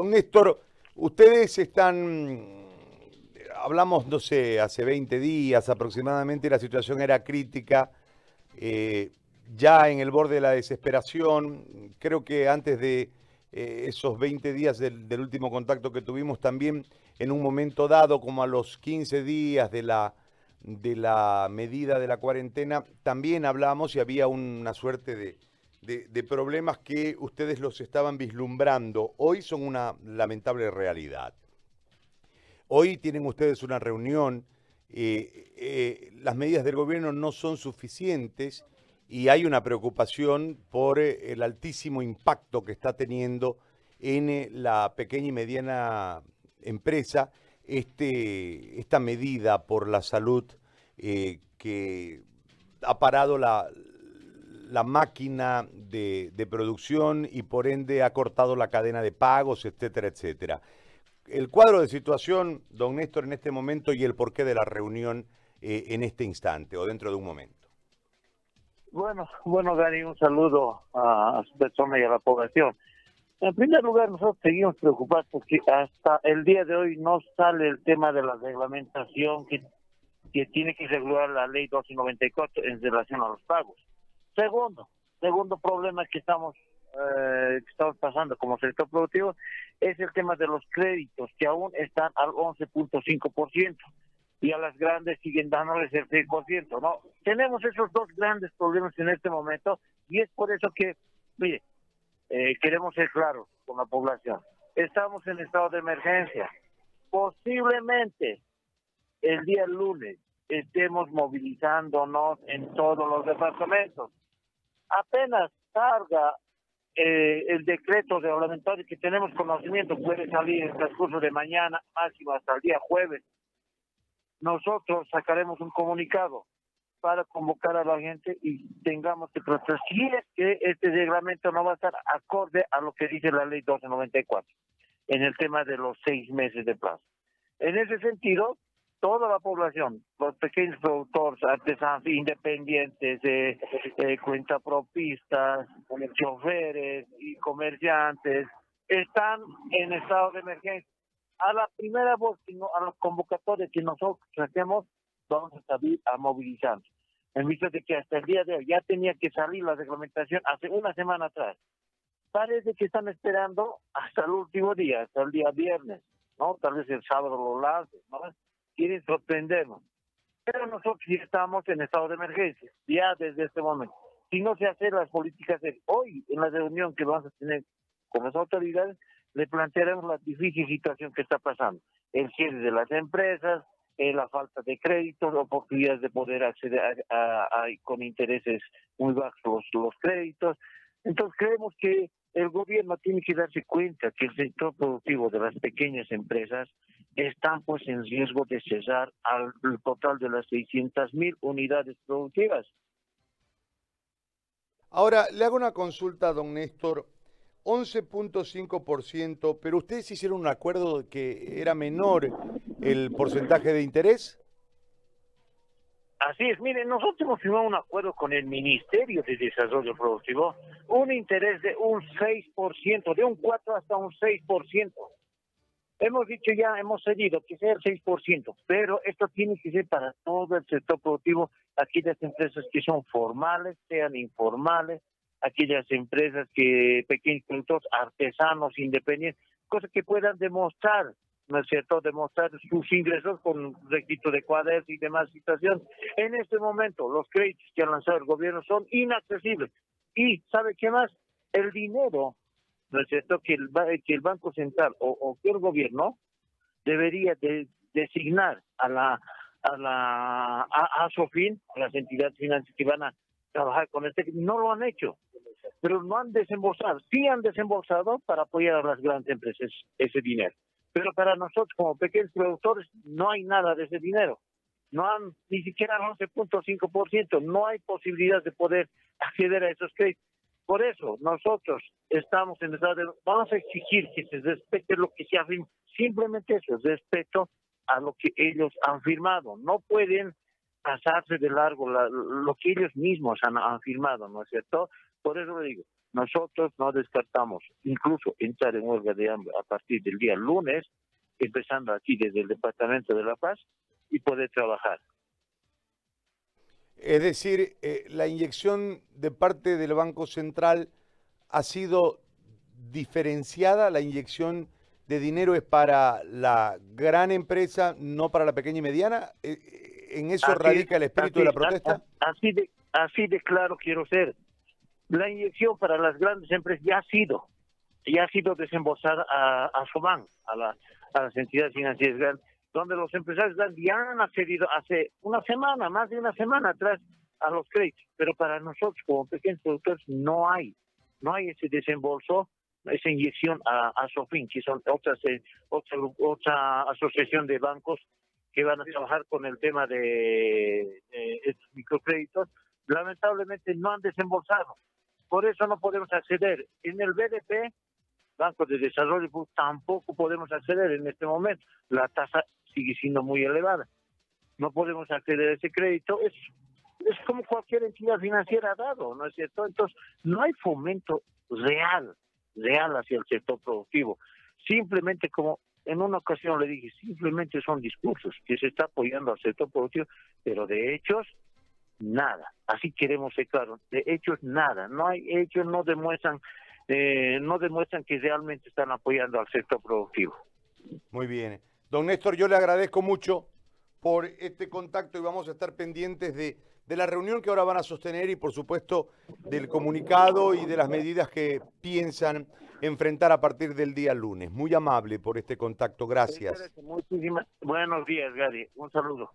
Don Néstor, ustedes están, hablamos, no sé, hace 20 días aproximadamente, la situación era crítica, eh, ya en el borde de la desesperación, creo que antes de eh, esos 20 días del, del, último contacto que tuvimos, también en un momento dado, como a los 15 días de la, de la medida de la cuarentena, también hablamos y había una suerte de de, problemas que ustedes los estaban vislumbrando, hoy son una lamentable realidad. Hoy tienen ustedes una reunión, eh, eh, las medidas del gobierno no son suficientes y hay una preocupación por eh, el altísimo impacto que está teniendo en la pequeña y mediana empresa este, esta medida por la salud que ha parado la, la máquina de, producción y por ende ha cortado la cadena de pagos, etcétera, etcétera. El cuadro de situación, don Néstor, en este momento y el porqué de la reunión eh, en este instante o dentro de un momento. Bueno, bueno, Dani, un saludo a, su persona y a la población. En primer lugar, nosotros seguimos preocupados porque hasta el día de hoy no sale el tema de la reglamentación que, que tiene que regular la ley 294 en relación a los pagos. Segundo, segundo problema que estamos eh, que estamos pasando como sector productivo es el tema de los créditos que aún están al 11.5% y a las grandes siguen dándoles el 6%, ¿no? Tenemos esos dos grandes problemas en este momento y es por eso que, mire, eh, queremos ser claros con la población. Estamos en estado de emergencia. Posiblemente el día lunes estemos movilizándonos en todos los departamentos apenas salga eh, el decreto reglamentario que tenemos conocimiento, puede salir en el transcurso de mañana, máximo hasta el día jueves, nosotros sacaremos un comunicado para convocar a la gente y tengamos que tratar si es que este reglamento no va a estar acorde a lo que dice la ley 1294 en el tema de los seis meses de plazo. En ese sentido, toda la población, los pequeños productores, artesanos independientes, eh, eh, cuentapropistas, choferes y comerciantes, están en estado de emergencia. A la primera voz, a los convocatorios que nosotros hacemos, vamos a salir a. En vista de que hasta el día de hoy ya tenía que salir la reglamentación hace una semana atrás. Parece que están esperando hasta el último día, hasta el día viernes, ¿no? Tal vez el sábado lo lancen, ¿no? Quieren sorprendernos. Pero nosotros ya estamos en estado de emergencia, ya desde este momento. Si no se hacen las políticas de hoy, en la reunión que vamos a tener con las autoridades, le plantearemos la difícil situación que está pasando. El cierre de las empresas, eh, la falta de créditos, oportunidades de poder acceder a, con intereses muy bajos los, los créditos. Entonces creemos que el gobierno tiene que darse cuenta que el sector productivo de las pequeñas empresas están pues en riesgo de cesar al total de las 600 mil unidades productivas. Ahora, le hago una consulta, don Néstor. 11.5%, pero ustedes hicieron un acuerdo que era menor el porcentaje de interés. Así es, miren, nosotros hemos firmado un acuerdo con el Ministerio de Desarrollo Productivo, un interés de un 6%, de un 4 hasta un 6%. Hemos dicho ya, hemos cedido que sea el 6%, pero esto tiene que ser para todo el sector productivo, aquellas empresas que son formales, sean informales, aquellas empresas que, pequeños productores, artesanos, independientes, cosas que puedan demostrar ¿no es cierto?, demostrar sus ingresos con requisito de cuadros y demás situaciones. En este momento, los créditos que ha lanzado el gobierno son inaccesibles. Y, ¿sabe qué más? El dinero, ¿no es cierto?, que el, que el Banco Central o, que el gobierno debería de, designar a la a la a, a las entidades financieras que van a trabajar con este, no lo han hecho, pero no han desembolsado, sí han desembolsado para apoyar a las grandes empresas ese dinero pero para nosotros como pequeños productores no hay nada de ese dinero. No han ni siquiera el 11.5%, no hay posibilidad de poder acceder a esos créditos. Por eso nosotros estamos en estado de, vamos a exigir que se respete lo que se ha firmado, simplemente eso, respeto a lo que ellos han firmado. No pueden pasarse de largo lo que ellos mismos han, han firmado, ¿no es cierto? Por eso le digo, nosotros no descartamos incluso entrar en huelga de hambre a partir del día lunes, empezando aquí desde el Departamento de La Paz y poder trabajar. Es decir, eh, la inyección de parte del Banco Central ha sido diferenciada, la inyección de dinero es para la gran empresa, no para la pequeña y mediana. Eh, ¿En eso radica el espíritu de la protesta? Así de, así de claro quiero ser. La inyección para las grandes empresas ya ha sido, ya ha sido desembolsada a, a Soban, a, la, a las entidades financieras grandes donde los empresarios ya han accedido hace una semana, más de una semana atrás, a los créditos. Pero para nosotros, como pequeños productores, no hay, no hay ese desembolso, esa inyección a, a Sofin, que son otras, eh, otra, otra asociación de bancos que van a trabajar con el tema de, estos microcréditos. Lamentablemente no han desembolsado. Por eso no podemos acceder. En el BDP, Banco de Desarrollo, tampoco podemos acceder en este momento. La tasa sigue siendo muy elevada. No podemos acceder a ese crédito. Es, es como cualquier entidad financiera dado, ¿no es cierto? Entonces, no hay fomento real, real hacia el sector productivo. Simplemente como en una ocasión le dije, simplemente son discursos que se está apoyando al sector productivo, pero de hechos, nada. Así queremos ser claros, de hechos, nada. No hay hechos, no demuestran, eh, no demuestran que realmente están apoyando al sector productivo. Muy bien. Don Néstor, yo le agradezco mucho por este contacto y vamos a estar pendientes de, la reunión que ahora van a sostener y por supuesto del comunicado y de las medidas que piensan enfrentar a partir del día lunes. Muy amable por este contacto, gracias. Buenos días, Gary. Un saludo.